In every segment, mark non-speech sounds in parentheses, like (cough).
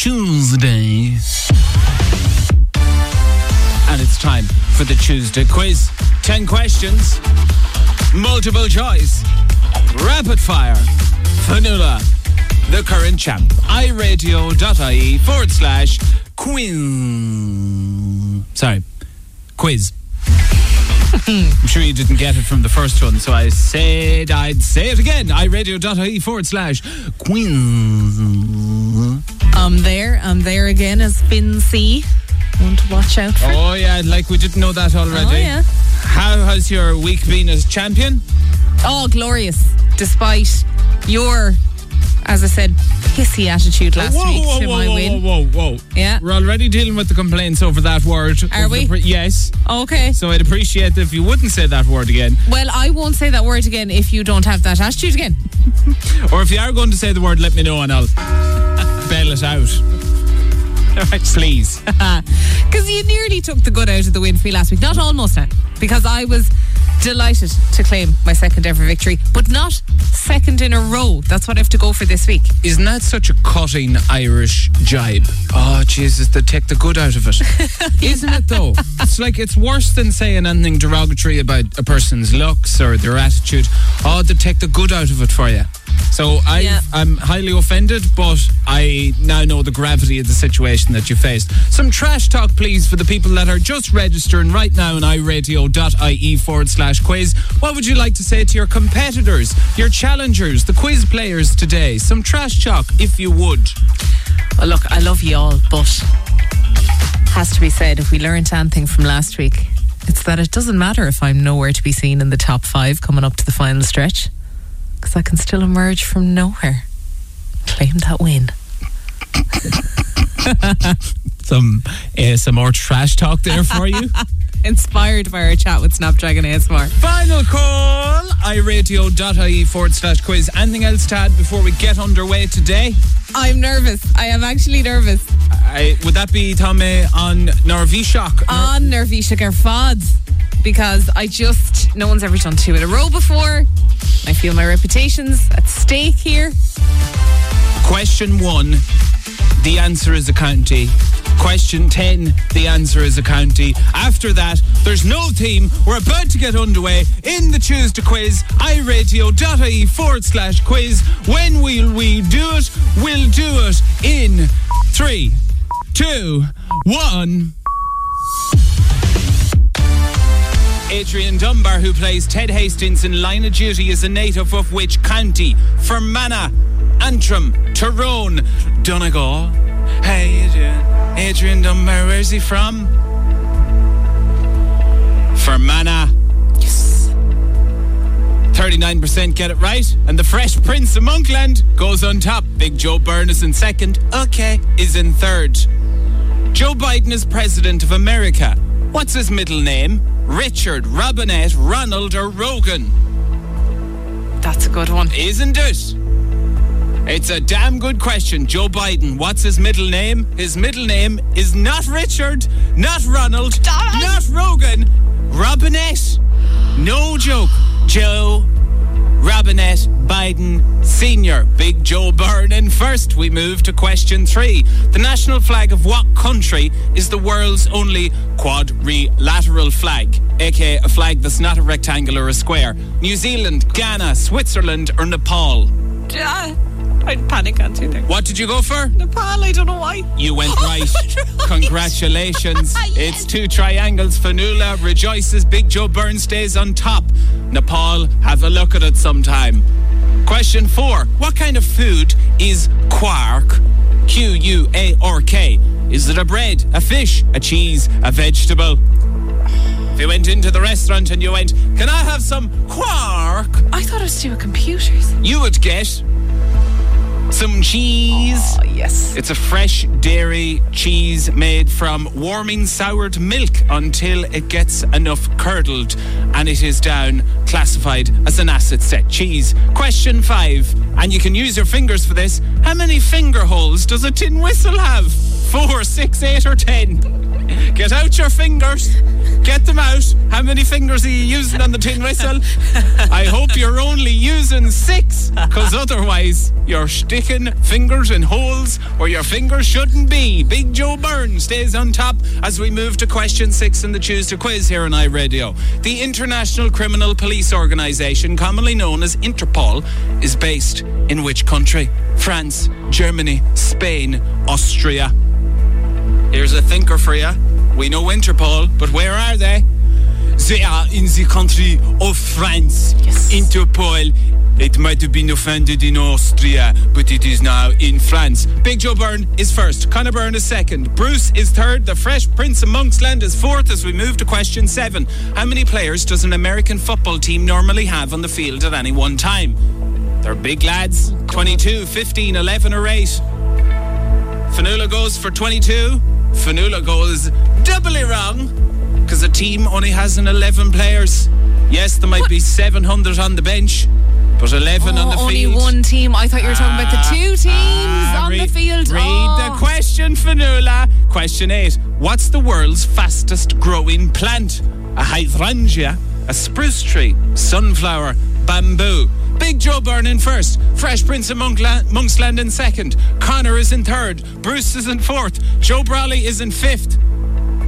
Tuesday. And it's time for the Tuesday quiz. 10 questions, multiple choice, rapid fire. Fanula, the current champ. iRadio.ie forward slash quiz. Sorry, quiz. I'm sure you didn't get it from the first one, so I said I'd say it again. iRadio.ie forward slash quiz. I'm there. I'm there again as Finn C. Want to watch out for? Oh, yeah, like we didn't know that already. Oh, yeah. How has your week been as champion? Oh, glorious. Despite your, as I said, pissy attitude last whoa, week whoa, to whoa, my whoa, win. whoa, whoa, whoa. Yeah. We're already dealing with the complaints over that word. Are we? pre- yes. Okay. So I'd appreciate if you wouldn't say that word again. Well, I won't say that word again if you don't have that attitude again. (laughs) Or if you are going to say the word, let me know and I'll (laughs) bail it out. All (laughs) right, please. Because you nearly took the good out of the win for me last week. Not almost now, because I was delighted to claim my second ever victory, but not second in a row. That's what I have to go for this week. Isn't that such a cutting Irish jibe? Oh, Jesus, they take the good out of it. (laughs) Isn't it, though? It's like it's worse than saying anything derogatory about a person's looks or their attitude. Oh, they take the good out of it for you. So I, Yeah. I'm highly offended, but I now know the gravity of the situation that you faced. Some trash talk, please, for the people that are just registering right now on iRadio.ie forward slash quiz. What would you like to say to your competitors, your challengers, the quiz players today? Some trash talk, if you would. Well, look, I love you all, but has to be said, if we learned anything from last week, it's that it doesn't matter if I'm nowhere to be seen in the top five coming up to the final stretch, because I can still emerge from nowhere. Claim that win. (laughs) Some uh, some more trash talk there for you. (laughs) Inspired by our chat with Snapdragon ASMR. Final call, iRadio.ie forward slash quiz. Anything else Tad, before we get underway today? I'm nervous. I am actually nervous. I, would that be Tommy on Norvishok? On Nervisha Garfads. Because I just, no one's ever done two in a row before. I feel my reputation's at stake here. Question one, the answer is a county. Question 10, the answer is a county. After that, there's no theme. We're about to get underway in the Tuesday quiz. iRadio.ie forward slash quiz. When will we do it? We'll do it in three, two, one. Adrian Dunbar, who plays Ted Hastings in Line of Duty, is a native of which county? Fermanagh, Antrim, Tyrone, Donegal. Hey, Adrian. Adrian Dunbar, where's he from? Fermanagh. Yes. 39% get it right. And the Fresh Prince of Monksland goes on top. Big Joe Byrne is in second. Okay, is in third. Joe Biden is president of America. What's his middle name? Richard, Robinette, Ronald, or Rogan? That's a good one. Isn't it? It's a damn good question. Joe Biden, what's his middle name? His middle name is not Richard, not Ronald, not Rogan, Robinette. No joke. Joe Robinette Biden Sr. Big Joe Byrne. And first, we move to question three. The national flag of what country is the world's only quadrilateral flag? aka a flag that's not a rectangle or a square. New Zealand, Ghana, Switzerland, or Nepal? Ah, I'd panic things. What did you go for? Nepal, I don't know why. You went (laughs) right. Congratulations. (laughs) It's two triangles. Fanula rejoices. Big Joe Byrne stays on top. Nepal, have a look at it sometime. Question four What kind of food is quark? Q U A R K. Is it a bread, a fish, a cheese, a vegetable? If you went into the restaurant and you went, Can I have some quark? I thought it was to do with computers. You would get some cheese. Oh, yes. It's a fresh dairy cheese made from warming soured milk until it gets enough curdled and it is down classified as an acid set cheese. Question five, and you can use your fingers for this. How many finger holes does a tin whistle have? Four, six, eight, or ten? Get out your fingers. Get them out. How many fingers are you using on the tin whistle? (laughs) I hope you're only using six, because otherwise you're sticking fingers in holes where your fingers shouldn't be. Big Joe Byrne stays on top as we move to question six in the Tuesday quiz here on iRadio. The International Criminal Police Organization, commonly known as Interpol, is based in which country? France, Germany, Spain, Austria. Here's a thinker for you. We know Interpol, but where are they? They are in the country of France. Yes. Interpol. It might have been offended in Austria, but it is now in France. Big Joe Byrne is first. Conor Byrne is second. Bruce is third. The Fresh Prince of Monksland is fourth as we move to question seven. How many players does an American football team normally have on the field at any one time? They're big lads. 22, 15, 11, or 8. Fanula goes for 22. Fanula goes doubly wrong because the team only has an 11 players. Yes, there might be 700 on the bench, but 11 on the Oh, only field. one team. I thought you were talking about the two teams Ah, on the field. Read Oh. the question, Fanula. Question eight. What's the world's fastest growing plant? A hydrangea, a spruce tree, sunflower, bamboo. Big Joe Byrne in first. Fresh Prince of Monkla- Monksland in second. Connor is in third. Bruce is in fourth. Joe Brawley is in fifth.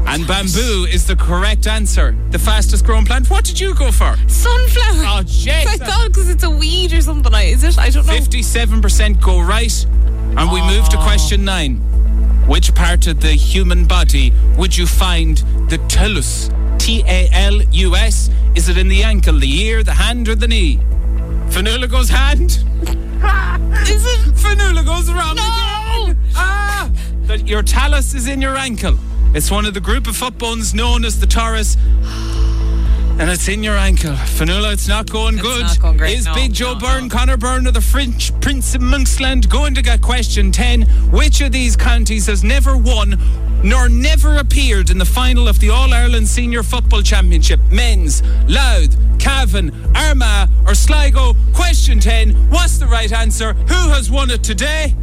And bamboo is the correct answer. The fastest growing plant. What did you go for? Sunflower. Oh, jeez. I thought because it's a weed or something. Is it? I don't know. 57% go right. And we move to oh. question nine. Which part of the human body would you find the talus? T A L U S. Is it in the ankle, the ear, the hand, or the knee? Fanula goes hand. (laughs) Is it? Fanula goes wrong No! again. Ah! That your talus is in your ankle. It's one of the group of foot bones known as the tarsus. (sighs) And it's in your ankle. Fanula, it's not going It's good. not going great, Is no, Big Joe no, Byrne, no. Conor Byrne of the French Prince of Monksland going to get question 10? Which of these counties has never won nor never appeared in the final of the All Ireland Senior Football Championship? Men's, Louth, Cavan, Armagh, or Sligo? Question 10. What's the right answer? Who has won it today?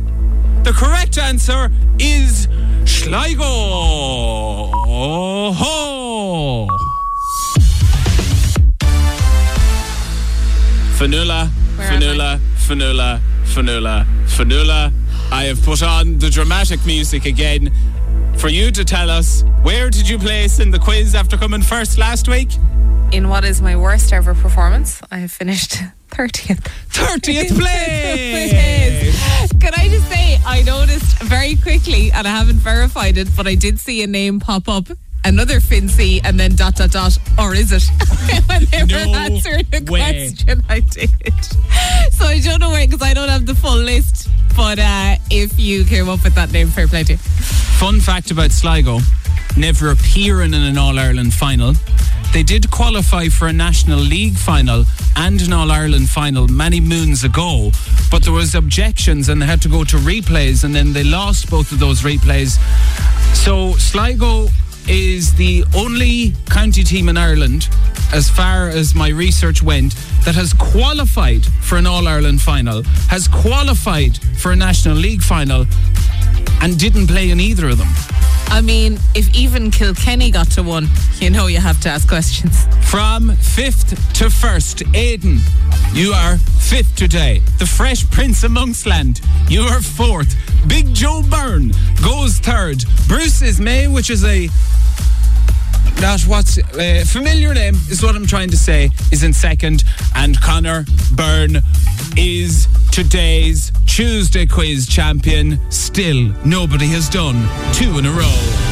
The correct answer is Sligo. Oh, ho. Fanula, Fanula, Fanula, Fanula, Fanula. I have put on the dramatic music again for you to tell us where did you place in the quiz after coming first last week? In what is my worst ever performance, I have finished (laughs) 30th. 30th (laughs) place. Can I just say, I noticed very quickly, and I haven't verified it, but I did see a name pop up. Another Fincy and then dot dot dot, or is it? (laughs) when they No were answering the way. question, I did. So I don't know where because I don't have the full list. But uh, if you came up with that name, fair play to you. Fun fact about Sligo never appearing in an All Ireland final. They did qualify for a National League final and an All Ireland final many moons ago, but there was objections and they had to go to replays and then they lost both of those replays. So Sligo is the only county team in Ireland, as far as my research went, that has qualified for an All Ireland final, has qualified for a National League final, and didn't play in either of them. I mean, if even Kilkenny got to one, you know you have to ask questions. From fifth to first, Aiden, you are fifth today. The Fresh Prince of Monksland, you are fourth. Big Joe Byrne goes third. Bruce is May, which is a not what's uh, familiar name is what I'm trying to say is in second, and Connor Byrne is today's Tuesday quiz champion. Still, nobody has done two in a row.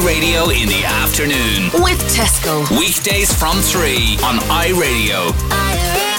iRadio in the afternoon. With Tesco. Weekdays from 3 on iRadio. iRadio.